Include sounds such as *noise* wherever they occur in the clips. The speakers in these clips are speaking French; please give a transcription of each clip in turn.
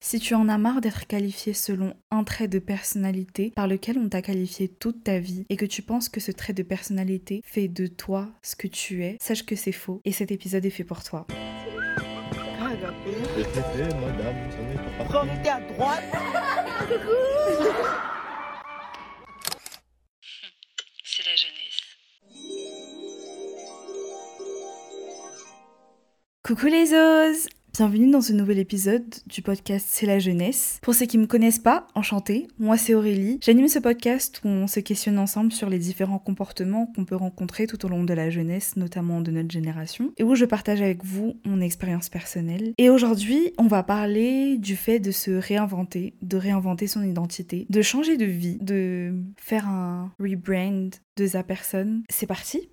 Si tu en as marre d'être qualifié selon un trait de personnalité par lequel on t'a qualifié toute ta vie et que tu penses que ce trait de personnalité fait de toi ce que tu es, sache que c'est faux et cet épisode est fait pour toi. à droite. *laughs* C'est la jeunesse. Coucou les os Bienvenue dans ce nouvel épisode du podcast C'est la jeunesse. Pour ceux qui me connaissent pas, enchantée, moi c'est Aurélie. J'anime ce podcast où on se questionne ensemble sur les différents comportements qu'on peut rencontrer tout au long de la jeunesse, notamment de notre génération, et où je partage avec vous mon expérience personnelle. Et aujourd'hui, on va parler du fait de se réinventer, de réinventer son identité, de changer de vie, de faire un rebrand de sa personne. C'est parti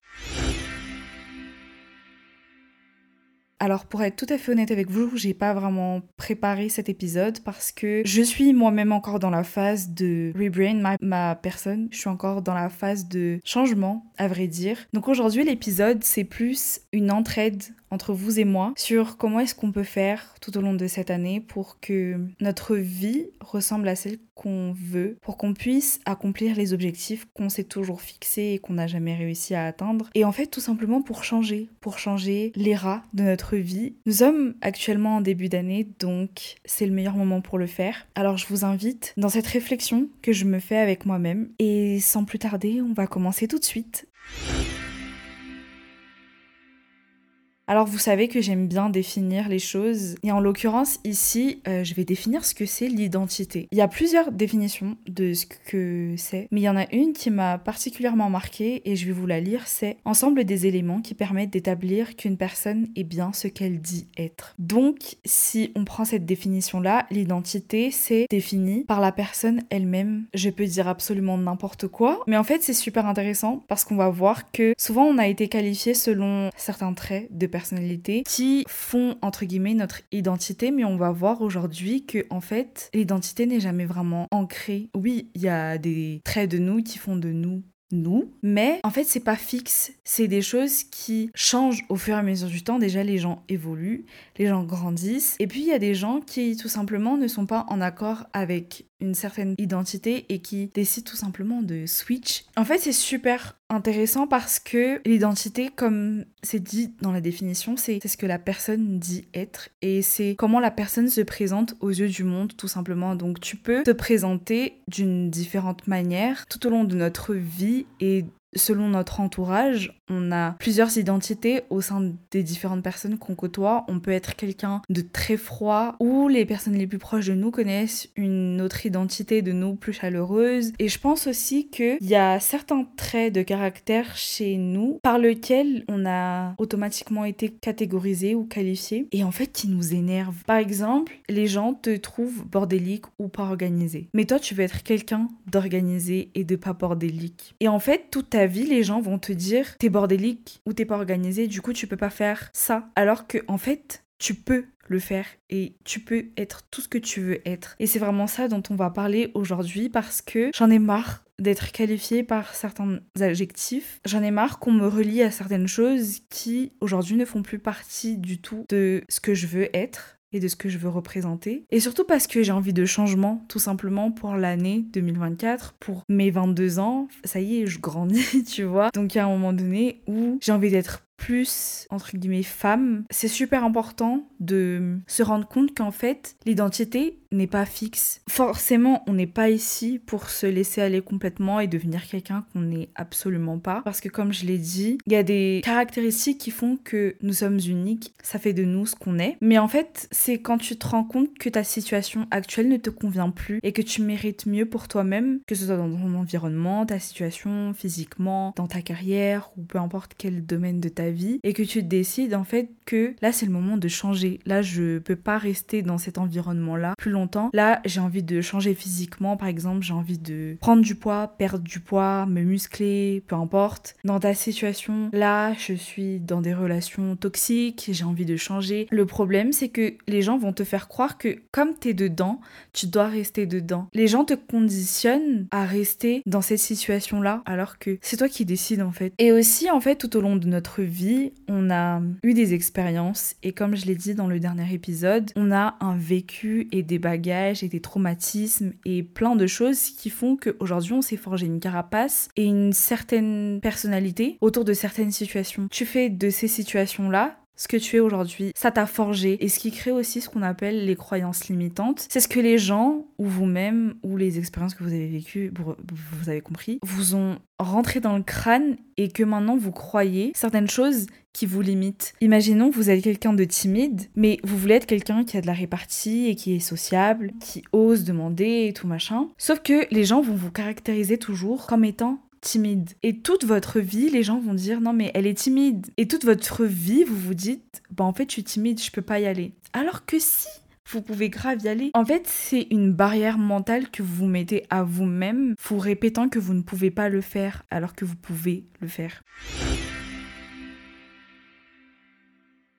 Alors pour être tout à fait honnête avec vous, j'ai pas vraiment préparé cet épisode parce que je suis moi-même encore dans la phase de rebrand ma, ma, personne. Je suis encore dans la phase de changement, à vrai dire. Donc aujourd'hui l'épisode c'est plus une entraide entre vous et moi sur comment est-ce qu'on peut faire tout au long de cette année pour que notre vie ressemble à celle qu'on veut, pour qu'on puisse accomplir les objectifs qu'on s'est toujours fixés et qu'on n'a jamais réussi à atteindre. Et en fait, tout simplement pour changer, pour changer les rats de notre vie. Nous sommes actuellement en début d'année, donc c'est le meilleur moment pour le faire. Alors je vous invite dans cette réflexion que je me fais avec moi-même. Et sans plus tarder, on va commencer tout de suite. Alors vous savez que j'aime bien définir les choses et en l'occurrence ici euh, je vais définir ce que c'est l'identité. Il y a plusieurs définitions de ce que c'est mais il y en a une qui m'a particulièrement marquée et je vais vous la lire c'est ensemble des éléments qui permettent d'établir qu'une personne est bien ce qu'elle dit être. Donc si on prend cette définition là l'identité c'est défini par la personne elle-même. Je peux dire absolument n'importe quoi mais en fait c'est super intéressant parce qu'on va voir que souvent on a été qualifié selon certains traits de qui font entre guillemets notre identité, mais on va voir aujourd'hui que en fait l'identité n'est jamais vraiment ancrée. Oui, il y a des traits de nous qui font de nous nous, mais en fait c'est pas fixe, c'est des choses qui changent au fur et à mesure du temps. Déjà les gens évoluent, les gens grandissent, et puis il y a des gens qui tout simplement ne sont pas en accord avec une certaine identité et qui décident tout simplement de switch. En fait, c'est super intéressant parce que l'identité, comme c'est dit dans la définition, c'est ce que la personne dit être et c'est comment la personne se présente aux yeux du monde, tout simplement. Donc, tu peux te présenter d'une différente manière tout au long de notre vie et selon notre entourage, on a plusieurs identités au sein des différentes personnes qu'on côtoie. On peut être quelqu'un de très froid ou les personnes les plus proches de nous connaissent une autre identité de nous plus chaleureuse. Et je pense aussi qu'il y a certains traits de caractère chez nous par lesquels on a automatiquement été catégorisé ou qualifié et en fait qui nous énervent. Par exemple, les gens te trouvent bordélique ou pas organisé. Mais toi, tu veux être quelqu'un d'organisé et de pas bordélique. Et en fait, toute ta vie, les gens vont te dire t'es bordélique ou t'es pas organisé, du coup tu peux pas faire ça. Alors que en fait, tu peux le faire et tu peux être tout ce que tu veux être. Et c'est vraiment ça dont on va parler aujourd'hui parce que j'en ai marre d'être qualifiée par certains adjectifs. J'en ai marre qu'on me relie à certaines choses qui aujourd'hui ne font plus partie du tout de ce que je veux être et de ce que je veux représenter. Et surtout parce que j'ai envie de changement, tout simplement pour l'année 2024, pour mes 22 ans. Ça y est, je grandis, *laughs* tu vois. Donc il y a un moment donné où j'ai envie d'être plus, entre guillemets, femme, c'est super important de se rendre compte qu'en fait, l'identité n'est pas fixe. Forcément, on n'est pas ici pour se laisser aller complètement et devenir quelqu'un qu'on n'est absolument pas. Parce que comme je l'ai dit, il y a des caractéristiques qui font que nous sommes uniques, ça fait de nous ce qu'on est. Mais en fait, c'est quand tu te rends compte que ta situation actuelle ne te convient plus et que tu mérites mieux pour toi-même, que ce soit dans ton environnement, ta situation, physiquement, dans ta carrière ou peu importe quel domaine de ta vie et que tu décides en fait que là c'est le moment de changer. Là je peux pas rester dans cet environnement là plus longtemps. Là j'ai envie de changer physiquement par exemple, j'ai envie de prendre du poids, perdre du poids, me muscler, peu importe. Dans ta situation là je suis dans des relations toxiques, j'ai envie de changer. Le problème c'est que les gens vont te faire croire que comme tu es dedans, tu dois rester dedans. Les gens te conditionnent à rester dans cette situation là alors que c'est toi qui décides en fait. Et aussi en fait tout au long de notre vie on a eu des expériences et comme je l'ai dit dans le dernier épisode, on a un vécu et des bagages et des traumatismes et plein de choses qui font qu'aujourd'hui on s'est forgé une carapace et une certaine personnalité autour de certaines situations. Tu fais de ces situations-là ce que tu es aujourd'hui, ça t'a forgé. Et ce qui crée aussi ce qu'on appelle les croyances limitantes, c'est ce que les gens, ou vous-même, ou les expériences que vous avez vécues, vous avez compris, vous ont rentré dans le crâne et que maintenant vous croyez certaines choses qui vous limitent. Imaginons que vous êtes quelqu'un de timide, mais vous voulez être quelqu'un qui a de la répartie et qui est sociable, qui ose demander et tout machin. Sauf que les gens vont vous caractériser toujours comme étant timide. Et toute votre vie, les gens vont dire non mais elle est timide. Et toute votre vie, vous vous dites bah en fait je suis timide, je peux pas y aller. Alors que si vous pouvez grave y aller. En fait, c'est une barrière mentale que vous mettez à vous-même, vous répétant que vous ne pouvez pas le faire alors que vous pouvez le faire.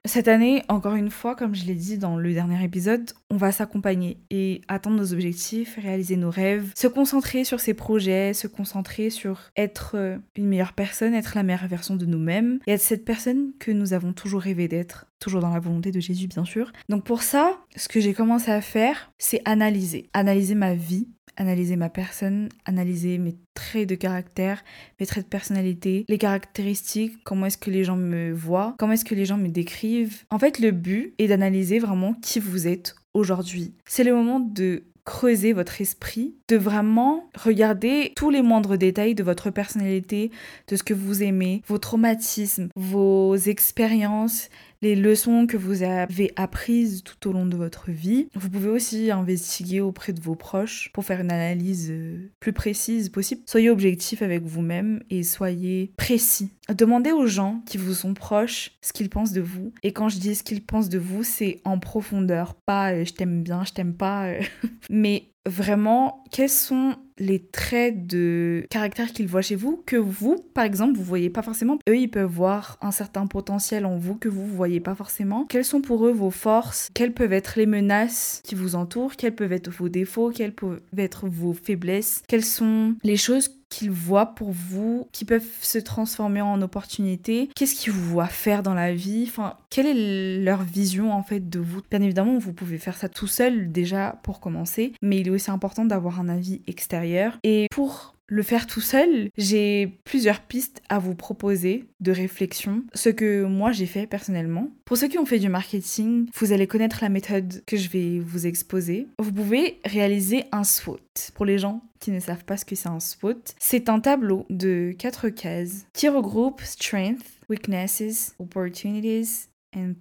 Cette année, encore une fois, comme je l'ai dit dans le dernier épisode, on va s'accompagner et atteindre nos objectifs, réaliser nos rêves, se concentrer sur ses projets, se concentrer sur être euh, une meilleure personne, être la meilleure version de nous-mêmes et être cette personne que nous avons toujours rêvé d'être, toujours dans la volonté de Jésus bien sûr. Donc pour ça, ce que j'ai commencé à faire, c'est analyser, analyser ma vie, analyser ma personne, analyser mes traits de caractère, mes traits de personnalité, les caractéristiques, comment est-ce que les gens me voient, comment est-ce que les gens me décrivent. En fait, le but est d'analyser vraiment qui vous êtes aujourd'hui. C'est le moment de creuser votre esprit, de vraiment regarder tous les moindres détails de votre personnalité, de ce que vous aimez, vos traumatismes, vos expériences, les leçons que vous avez apprises tout au long de votre vie. Vous pouvez aussi investiguer auprès de vos proches pour faire une analyse euh, plus précise possible. Soyez objectif avec vous-même et soyez précis. Demandez aux gens qui vous sont proches ce qu'ils pensent de vous. Et quand je dis ce qu'ils pensent de vous, c'est en profondeur, pas euh, je t'aime bien, je t'aime pas, euh. *laughs* mais vraiment quels sont les traits de caractère qu'ils voient chez vous que vous, par exemple, vous voyez pas forcément? Eux, ils peuvent voir un certain potentiel en vous que vous, voyez pas forcément. Quelles sont pour eux vos forces? Quelles peuvent être les menaces qui vous entourent? Quels peuvent être vos défauts? Quelles peuvent être vos faiblesses? Quelles sont les choses qu'ils voient pour vous, qui peuvent se transformer en opportunités? Qu'est-ce qu'ils vous voient faire dans la vie? Enfin, quelle est leur vision en fait de vous? Bien évidemment, vous pouvez faire ça tout seul déjà pour commencer, mais il est aussi important d'avoir un avis extérieur. Et pour le faire tout seul, j'ai plusieurs pistes à vous proposer de réflexion, ce que moi j'ai fait personnellement. Pour ceux qui ont fait du marketing, vous allez connaître la méthode que je vais vous exposer. Vous pouvez réaliser un SWOT. Pour les gens qui ne savent pas ce que c'est un SWOT, c'est un tableau de quatre cases qui regroupe strength, weaknesses, opportunities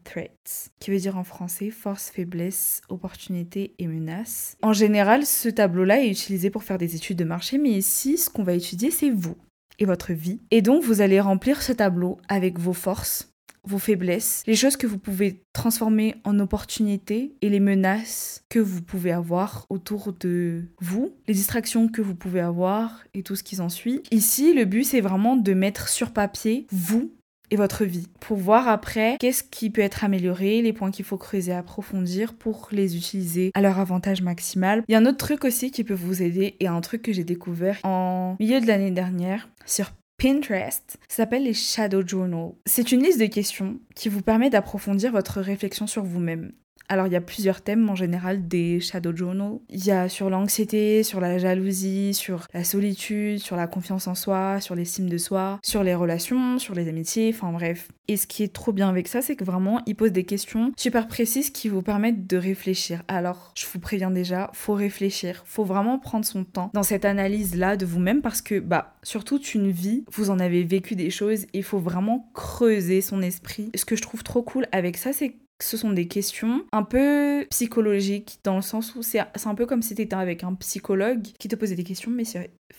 threats, qui veut dire en français force, faiblesse, opportunité et menace. En général, ce tableau-là est utilisé pour faire des études de marché, mais ici, ce qu'on va étudier, c'est vous et votre vie. Et donc, vous allez remplir ce tableau avec vos forces, vos faiblesses, les choses que vous pouvez transformer en opportunités et les menaces que vous pouvez avoir autour de vous, les distractions que vous pouvez avoir et tout ce qui s'ensuit. Ici, le but, c'est vraiment de mettre sur papier vous et votre vie pour voir après qu'est-ce qui peut être amélioré, les points qu'il faut creuser, approfondir pour les utiliser à leur avantage maximal. Il y a un autre truc aussi qui peut vous aider et un truc que j'ai découvert en milieu de l'année dernière sur Pinterest s'appelle les Shadow Journal. C'est une liste de questions qui vous permet d'approfondir votre réflexion sur vous-même. Alors, il y a plusieurs thèmes en général des Shadow Journal. Il y a sur l'anxiété, sur la jalousie, sur la solitude, sur la confiance en soi, sur l'estime de soi, sur les relations, sur les amitiés, enfin bref. Et ce qui est trop bien avec ça, c'est que vraiment, il pose des questions super précises qui vous permettent de réfléchir. Alors, je vous préviens déjà, faut réfléchir, faut vraiment prendre son temps dans cette analyse-là de vous-même parce que, bah, sur toute une vie, vous en avez vécu des choses, il faut vraiment creuser son esprit. Ce que je trouve trop cool avec ça, c'est ce sont des questions un peu psychologiques, dans le sens où c'est un peu comme si tu étais avec un psychologue qui te posait des questions, mais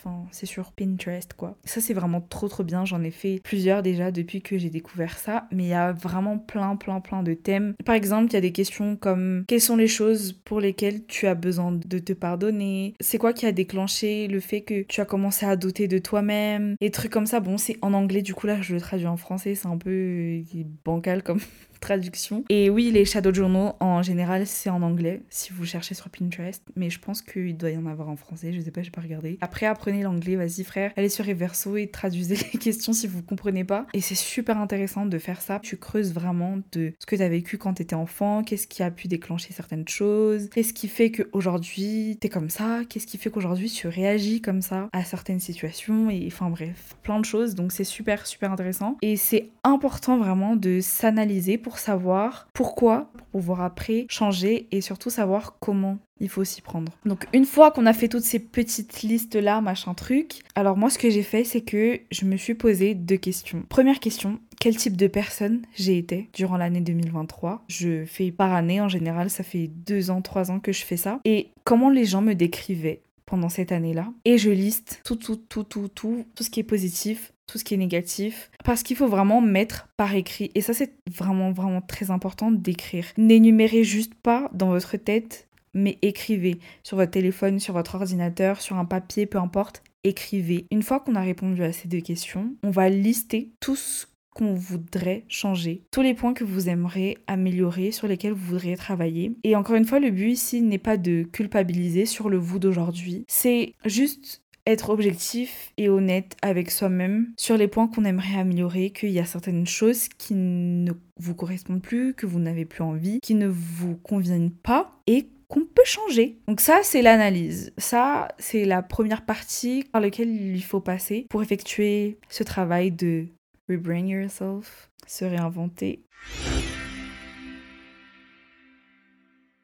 c'est enfin, sur Pinterest, quoi. Ça, c'est vraiment trop, trop bien. J'en ai fait plusieurs déjà depuis que j'ai découvert ça, mais il y a vraiment plein, plein, plein de thèmes. Par exemple, il y a des questions comme quelles sont les choses pour lesquelles tu as besoin de te pardonner? C'est quoi qui a déclenché le fait que tu as commencé à douter de toi-même? Et trucs comme ça. Bon, c'est en anglais, du coup, là, je le traduis en français, c'est un peu euh, bancal comme *laughs* traduction. Et oui, les shadow journaux, en général, c'est en anglais, si vous cherchez sur Pinterest. Mais je pense qu'il doit y en avoir en français, je sais pas, j'ai pas regardé. Après, apprenez l'anglais, vas-y frère. Allez sur Reverso et traduisez *laughs* les questions si vous comprenez pas. Et c'est super intéressant de faire ça. Tu creuses vraiment de ce que tu as vécu quand tu étais enfant, qu'est-ce qui a pu déclencher certaines choses, qu'est-ce qui fait qu'aujourd'hui t'es comme ça, qu'est-ce qui fait qu'aujourd'hui tu réagis comme ça à certaines situations, et enfin bref, plein de choses. Donc c'est super, super intéressant. Et c'est important vraiment de s'analyser pour savoir pourquoi, pour pouvoir après changer et surtout savoir comment il faut s'y prendre. Donc une fois qu'on a fait toutes ces petites listes là, machin truc, alors moi ce que j'ai fait c'est que je me suis posé deux questions. Première question, quel type de personne j'ai été durant l'année 2023 Je fais par année en général, ça fait deux ans, trois ans que je fais ça. Et comment les gens me décrivaient pendant cette année-là? Et je liste tout, tout, tout, tout, tout, tout ce qui est positif, tout ce qui est négatif, parce qu'il faut vraiment mettre par écrit. Et ça, c'est vraiment, vraiment très important d'écrire. N'énumérez juste pas dans votre tête mais écrivez sur votre téléphone, sur votre ordinateur, sur un papier, peu importe, écrivez. Une fois qu'on a répondu à ces deux questions, on va lister tout ce qu'on voudrait changer, tous les points que vous aimeriez améliorer, sur lesquels vous voudriez travailler. Et encore une fois, le but ici n'est pas de culpabiliser sur le vous d'aujourd'hui, c'est juste être objectif et honnête avec soi-même sur les points qu'on aimerait améliorer, qu'il y a certaines choses qui ne vous correspondent plus, que vous n'avez plus envie, qui ne vous conviennent pas et qu'on peut changer. Donc ça, c'est l'analyse. Ça, c'est la première partie par laquelle il faut passer pour effectuer ce travail de rebrain yourself, se réinventer.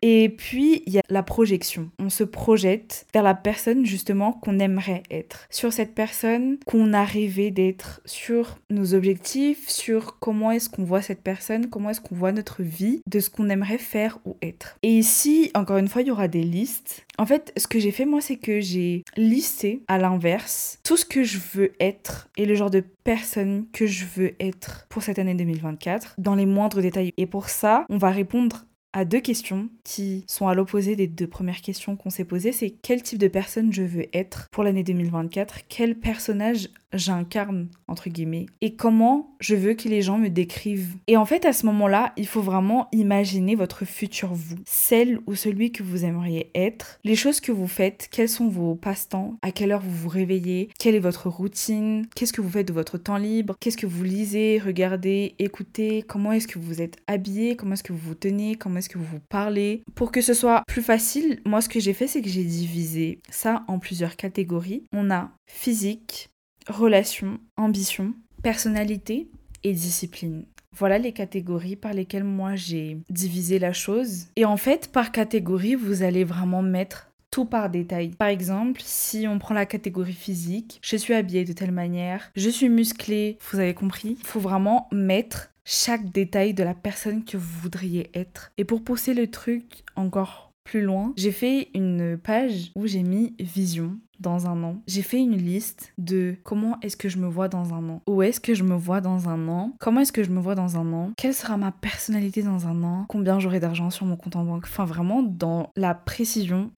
Et puis, il y a la projection. On se projette vers la personne justement qu'on aimerait être. Sur cette personne qu'on a rêvé d'être, sur nos objectifs, sur comment est-ce qu'on voit cette personne, comment est-ce qu'on voit notre vie, de ce qu'on aimerait faire ou être. Et ici, encore une fois, il y aura des listes. En fait, ce que j'ai fait moi, c'est que j'ai listé à l'inverse tout ce que je veux être et le genre de personne que je veux être pour cette année 2024 dans les moindres détails. Et pour ça, on va répondre à deux questions qui sont à l'opposé des deux premières questions qu'on s'est posées. C'est quel type de personne je veux être pour l'année 2024 Quel personnage j'incarne, entre guillemets, et comment je veux que les gens me décrivent. Et en fait, à ce moment-là, il faut vraiment imaginer votre futur vous, celle ou celui que vous aimeriez être, les choses que vous faites, quels sont vos passe-temps, à quelle heure vous vous réveillez, quelle est votre routine, qu'est-ce que vous faites de votre temps libre, qu'est-ce que vous lisez, regardez, écoutez, comment est-ce que vous êtes habillé, comment est-ce que vous vous tenez, comment est-ce que vous vous parlez. Pour que ce soit plus facile, moi ce que j'ai fait, c'est que j'ai divisé ça en plusieurs catégories. On a physique, relation, ambition, personnalité et discipline. Voilà les catégories par lesquelles moi j'ai divisé la chose. Et en fait, par catégorie, vous allez vraiment mettre tout par détail. Par exemple, si on prend la catégorie physique, je suis habillée de telle manière, je suis musclée, vous avez compris, il faut vraiment mettre chaque détail de la personne que vous voudriez être. Et pour pousser le truc encore plus loin, j'ai fait une page où j'ai mis vision dans un an. J'ai fait une liste de comment est-ce que je me vois dans un an. Où est-ce que je me vois dans un an? Comment est-ce que je me vois dans un an? Quelle sera ma personnalité dans un an? Combien j'aurai d'argent sur mon compte en banque? Enfin vraiment dans la précision.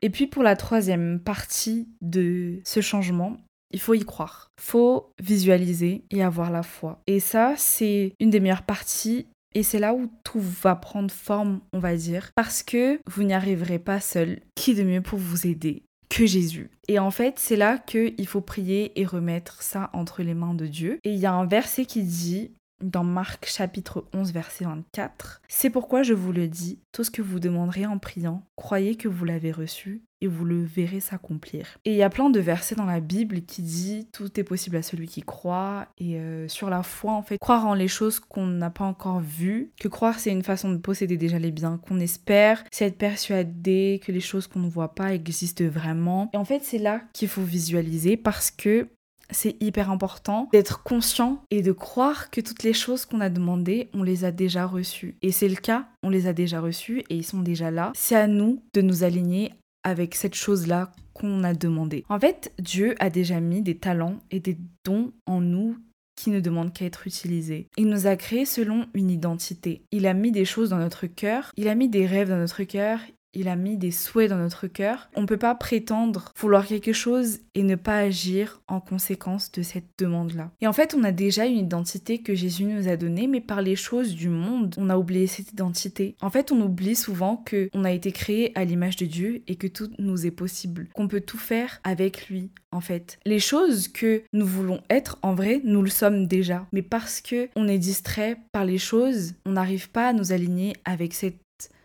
Et puis pour la troisième partie de ce changement, il faut y croire. Faut visualiser et avoir la foi. Et ça, c'est une des meilleures parties et c'est là où tout va prendre forme, on va dire, parce que vous n'y arriverez pas seul. Qui de mieux pour vous aider que Jésus? Et en fait, c'est là qu'il faut prier et remettre ça entre les mains de Dieu. Et il y a un verset qui dit dans Marc chapitre 11 verset 24, C'est pourquoi je vous le dis, tout ce que vous demanderez en priant, croyez que vous l'avez reçu et vous le verrez s'accomplir. Et il y a plein de versets dans la Bible qui dit tout est possible à celui qui croit et euh, sur la foi en fait croire en les choses qu'on n'a pas encore vues, que croire c'est une façon de posséder déjà les biens qu'on espère, c'est être persuadé que les choses qu'on ne voit pas existent vraiment. Et en fait c'est là qu'il faut visualiser parce que c'est hyper important d'être conscient et de croire que toutes les choses qu'on a demandées, on les a déjà reçues. Et c'est le cas, on les a déjà reçues et ils sont déjà là. C'est à nous de nous aligner avec cette chose-là qu'on a demandé. En fait, Dieu a déjà mis des talents et des dons en nous qui ne demandent qu'à être utilisés. Il nous a créés selon une identité. Il a mis des choses dans notre cœur, il a mis des rêves dans notre cœur, il a mis des souhaits dans notre cœur. On ne peut pas prétendre vouloir quelque chose et ne pas agir en conséquence de cette demande-là. Et en fait, on a déjà une identité que Jésus nous a donnée, mais par les choses du monde, on a oublié cette identité. En fait, on oublie souvent que on a été créé à l'image de Dieu et que tout nous est possible, qu'on peut tout faire avec lui. En fait, les choses que nous voulons être, en vrai, nous le sommes déjà. Mais parce que on est distrait par les choses, on n'arrive pas à nous aligner avec cette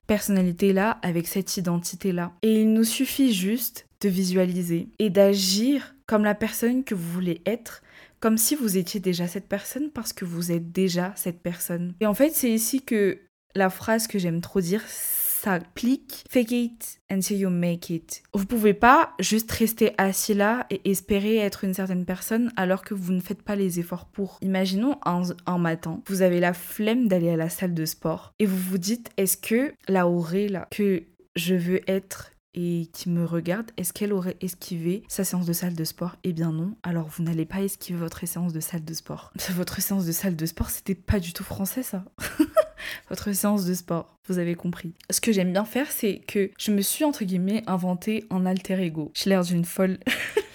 personnalité-là, avec cette identité-là. Et il nous suffit juste de visualiser et d'agir comme la personne que vous voulez être, comme si vous étiez déjà cette personne parce que vous êtes déjà cette personne. Et en fait, c'est ici que la phrase que j'aime trop dire, s'applique. Fake it until you make it. Vous pouvez pas juste rester assis là et espérer être une certaine personne alors que vous ne faites pas les efforts pour. Imaginons un, matin, vous avez la flemme d'aller à la salle de sport et vous vous dites est-ce que la aurée là que je veux être et qui me regarde, est-ce qu'elle aurait esquivé sa séance de salle de sport? Eh bien non, alors vous n'allez pas esquiver votre séance de salle de sport. *laughs* Votre séance de salle de sport, c'était pas du tout français ça. *laughs* votre séance de sport, vous avez compris. Ce que j'aime bien faire, c'est que je me suis entre guillemets inventé un alter ego. J'ai l'air d'une folle. *laughs*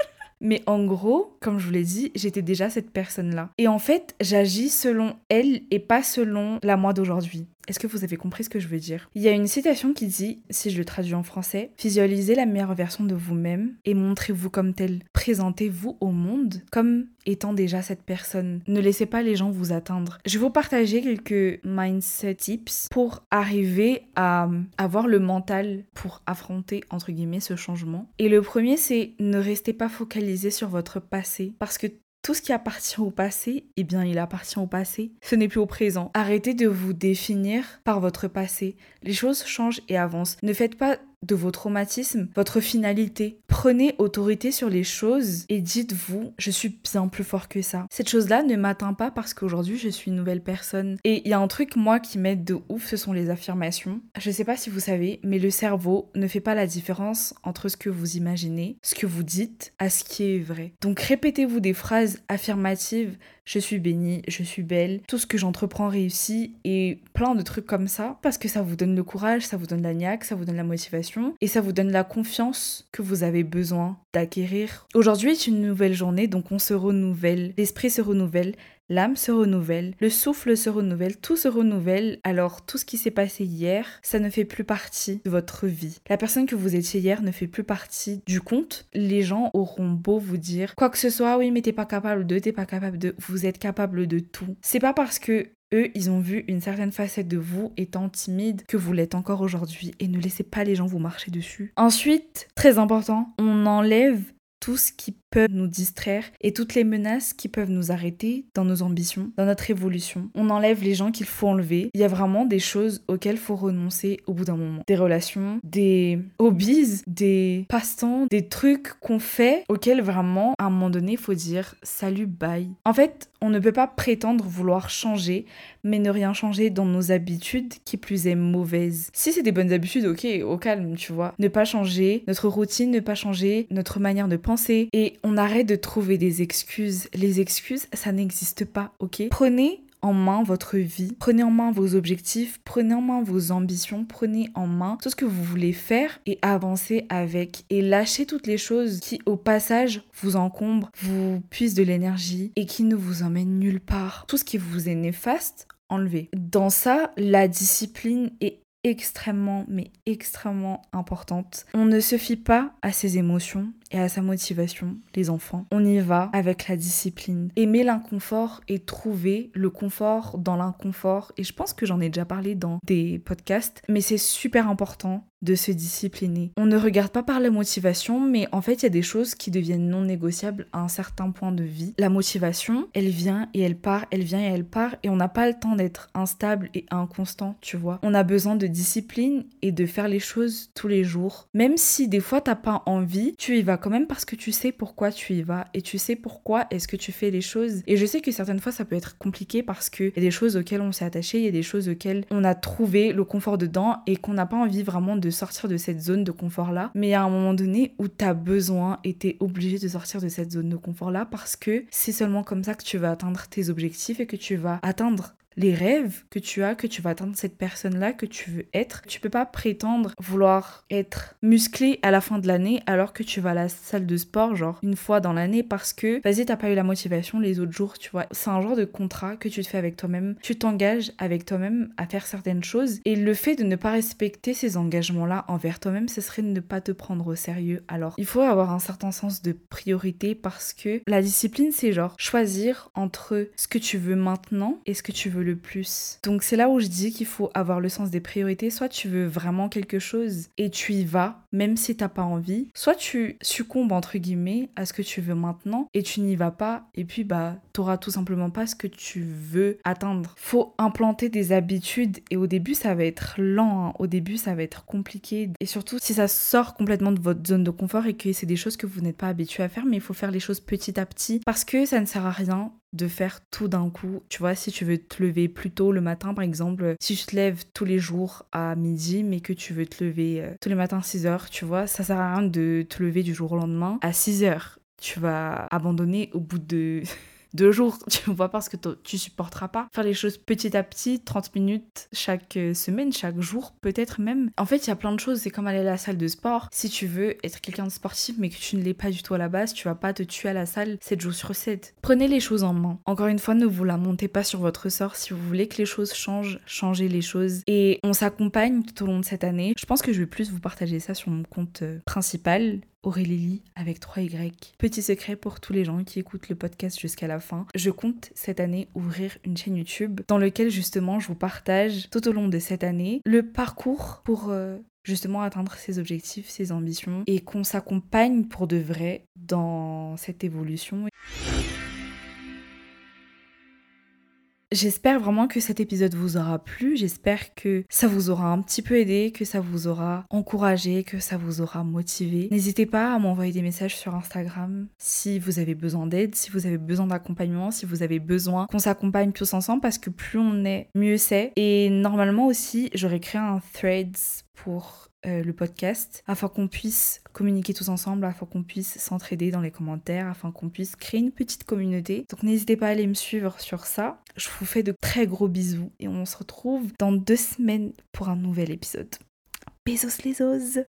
Mais en gros, comme je vous l'ai dit, j'étais déjà cette personne-là. Et en fait, j'agis selon elle et pas selon la moi d'aujourd'hui. Est-ce que vous avez compris ce que je veux dire? Il y a une citation qui dit, si je le traduis en français, visualisez la meilleure version de vous-même et montrez-vous comme tel. Présentez-vous au monde comme étant déjà cette personne. Ne laissez pas les gens vous atteindre. Je vais vous partager quelques mindset tips pour arriver à avoir le mental pour affronter entre guillemets ce changement. Et le premier c'est ne restez pas focalisé sur votre passé parce que tout ce qui appartient au passé, eh bien, il appartient au passé. Ce n'est plus au présent. Arrêtez de vous définir par votre passé. Les choses changent et avancent. Ne faites pas de vos traumatismes, votre finalité. Prenez autorité sur les choses et dites-vous, je suis bien plus fort que ça. Cette chose-là ne m'atteint pas parce qu'aujourd'hui je suis une nouvelle personne. Et il y a un truc, moi, qui m'aide de ouf, ce sont les affirmations. Je sais pas si vous savez, mais le cerveau ne fait pas la différence entre ce que vous imaginez, ce que vous dites, à ce qui est vrai. Donc répétez-vous des phrases affirmatives je suis bénie, je suis belle, tout ce que j'entreprends réussit et plein de trucs comme ça parce que ça vous donne le courage, ça vous donne la ça vous donne la motivation et ça vous donne la confiance que vous avez besoin d'acquérir. Aujourd'hui est une nouvelle journée donc on se renouvelle, l'esprit se renouvelle, L'âme se renouvelle, le souffle se renouvelle, tout se renouvelle. Alors tout ce qui s'est passé hier, ça ne fait plus partie de votre vie. La personne que vous étiez hier ne fait plus partie du compte. Les gens auront beau vous dire quoi que ce soit, oui mais t'es pas capable de, t'es pas capable de, vous êtes capable de tout. C'est pas parce que eux, ils ont vu une certaine facette de vous étant timide que vous l'êtes encore aujourd'hui et ne laissez pas les gens vous marcher dessus. Ensuite, très important, on enlève tout ce qui peut nous distraire et toutes les menaces qui peuvent nous arrêter dans nos ambitions, dans notre évolution. On enlève les gens qu'il faut enlever. Il y a vraiment des choses auxquelles faut renoncer au bout d'un moment. Des relations, des hobbies, des passe-temps, des trucs qu'on fait auxquels vraiment à un moment donné faut dire salut bye. En fait, on ne peut pas prétendre vouloir changer, mais ne rien changer dans nos habitudes qui plus est mauvaises. Si c'est des bonnes habitudes, ok, au calme, tu vois. Ne pas changer notre routine, ne pas changer notre manière de penser et on arrête de trouver des excuses. Les excuses, ça n'existe pas, ok? Prenez en main votre vie, prenez en main vos objectifs, prenez en main vos ambitions, prenez en main tout ce que vous voulez faire et avancez avec. Et lâchez toutes les choses qui, au passage, vous encombrent, vous puissent de l'énergie et qui ne vous emmènent nulle part. Tout ce qui vous est néfaste, enlevez. Dans ça, la discipline est extrêmement, mais extrêmement importante. On ne se fie pas à ses émotions et à sa motivation, les enfants. On y va avec la discipline. Aimer l'inconfort et trouver le confort dans l'inconfort. Et je pense que j'en ai déjà parlé dans des podcasts, mais c'est super important de se discipliner. On ne regarde pas par la motivation, mais en fait, il y a des choses qui deviennent non négociables à un certain point de vie. La motivation, elle vient et elle part, elle vient et elle part, et on n'a pas le temps d'être instable et inconstant, tu vois. On a besoin de discipline et de faire les choses tous les jours. Même si des fois t'as pas envie, tu y vas quand même parce que tu sais pourquoi tu y vas et tu sais pourquoi est-ce que tu fais les choses. Et je sais que certaines fois ça peut être compliqué parce qu'il y a des choses auxquelles on s'est attaché, il y a des choses auxquelles on a trouvé le confort dedans et qu'on n'a pas envie vraiment de sortir de cette zone de confort là. Mais il y a un moment donné où tu as besoin et tu es obligé de sortir de cette zone de confort là parce que c'est seulement comme ça que tu vas atteindre tes objectifs et que tu vas atteindre les rêves que tu as, que tu vas atteindre cette personne-là que tu veux être. Tu peux pas prétendre vouloir être musclé à la fin de l'année alors que tu vas à la salle de sport genre une fois dans l'année parce que vas-y t'as pas eu la motivation les autres jours, tu vois. C'est un genre de contrat que tu te fais avec toi-même. Tu t'engages avec toi-même à faire certaines choses et le fait de ne pas respecter ces engagements-là envers toi-même, ce serait de ne pas te prendre au sérieux. Alors, il faut avoir un certain sens de priorité parce que la discipline, c'est genre choisir entre ce que tu veux maintenant et ce que tu veux le plus. Donc, c'est là où je dis qu'il faut avoir le sens des priorités. Soit tu veux vraiment quelque chose et tu y vas, même si t'as pas envie. Soit tu succombes, entre guillemets, à ce que tu veux maintenant et tu n'y vas pas. Et puis, bah, t'auras tout simplement pas ce que tu veux atteindre. Faut implanter des habitudes et au début, ça va être lent. Hein. Au début, ça va être compliqué. Et surtout, si ça sort complètement de votre zone de confort et que c'est des choses que vous n'êtes pas habitué à faire, mais il faut faire les choses petit à petit parce que ça ne sert à rien de faire tout d'un coup. Tu vois, si tu veux te lever plus tôt le matin, par exemple, si tu te lèves tous les jours à midi, mais que tu veux te lever euh, tous les matins à 6 heures, tu vois, ça sert à rien de te lever du jour au lendemain à 6 heures. Tu vas abandonner au bout de *laughs* deux jours, *laughs* tu vois, parce que tu supporteras pas. Faire les choses petit à petit, 30 minutes chaque euh, semaine, chaque jour, peut-être même. En fait, il y a plein de choses. C'est comme aller à la salle de sport. Si tu veux être quelqu'un de sportif, mais que tu ne l'es pas du tout à la base, tu vas pas te tuer à la salle 7 jours sur 7. Prenez les choses en main. Encore une fois, ne vous la montez pas sur votre sort. Si vous voulez que les choses changent, changez les choses. Et on s'accompagne tout au long de cette année. Je pense que je vais plus vous partager ça sur mon compte euh, principal, Aurélie avec 3Y. Petit secret pour tous les gens qui écoutent le podcast jusqu'à la fin. Je compte cette année ouvrir une chaîne YouTube dans laquelle justement je vous partage tout au long de cette année le parcours pour euh, justement atteindre ses objectifs, ses ambitions et qu'on s'accompagne pour de vrai dans cette évolution. J'espère vraiment que cet épisode vous aura plu, j'espère que ça vous aura un petit peu aidé, que ça vous aura encouragé, que ça vous aura motivé. N'hésitez pas à m'envoyer des messages sur Instagram si vous avez besoin d'aide, si vous avez besoin d'accompagnement, si vous avez besoin qu'on s'accompagne tous ensemble parce que plus on est, mieux c'est. Et normalement aussi, j'aurais créé un threads pour euh, le podcast afin qu'on puisse communiquer tous ensemble, afin qu'on puisse s'entraider dans les commentaires, afin qu'on puisse créer une petite communauté. Donc n'hésitez pas à aller me suivre sur ça. Je vous fais de très gros bisous et on se retrouve dans deux semaines pour un nouvel épisode. Bisous les os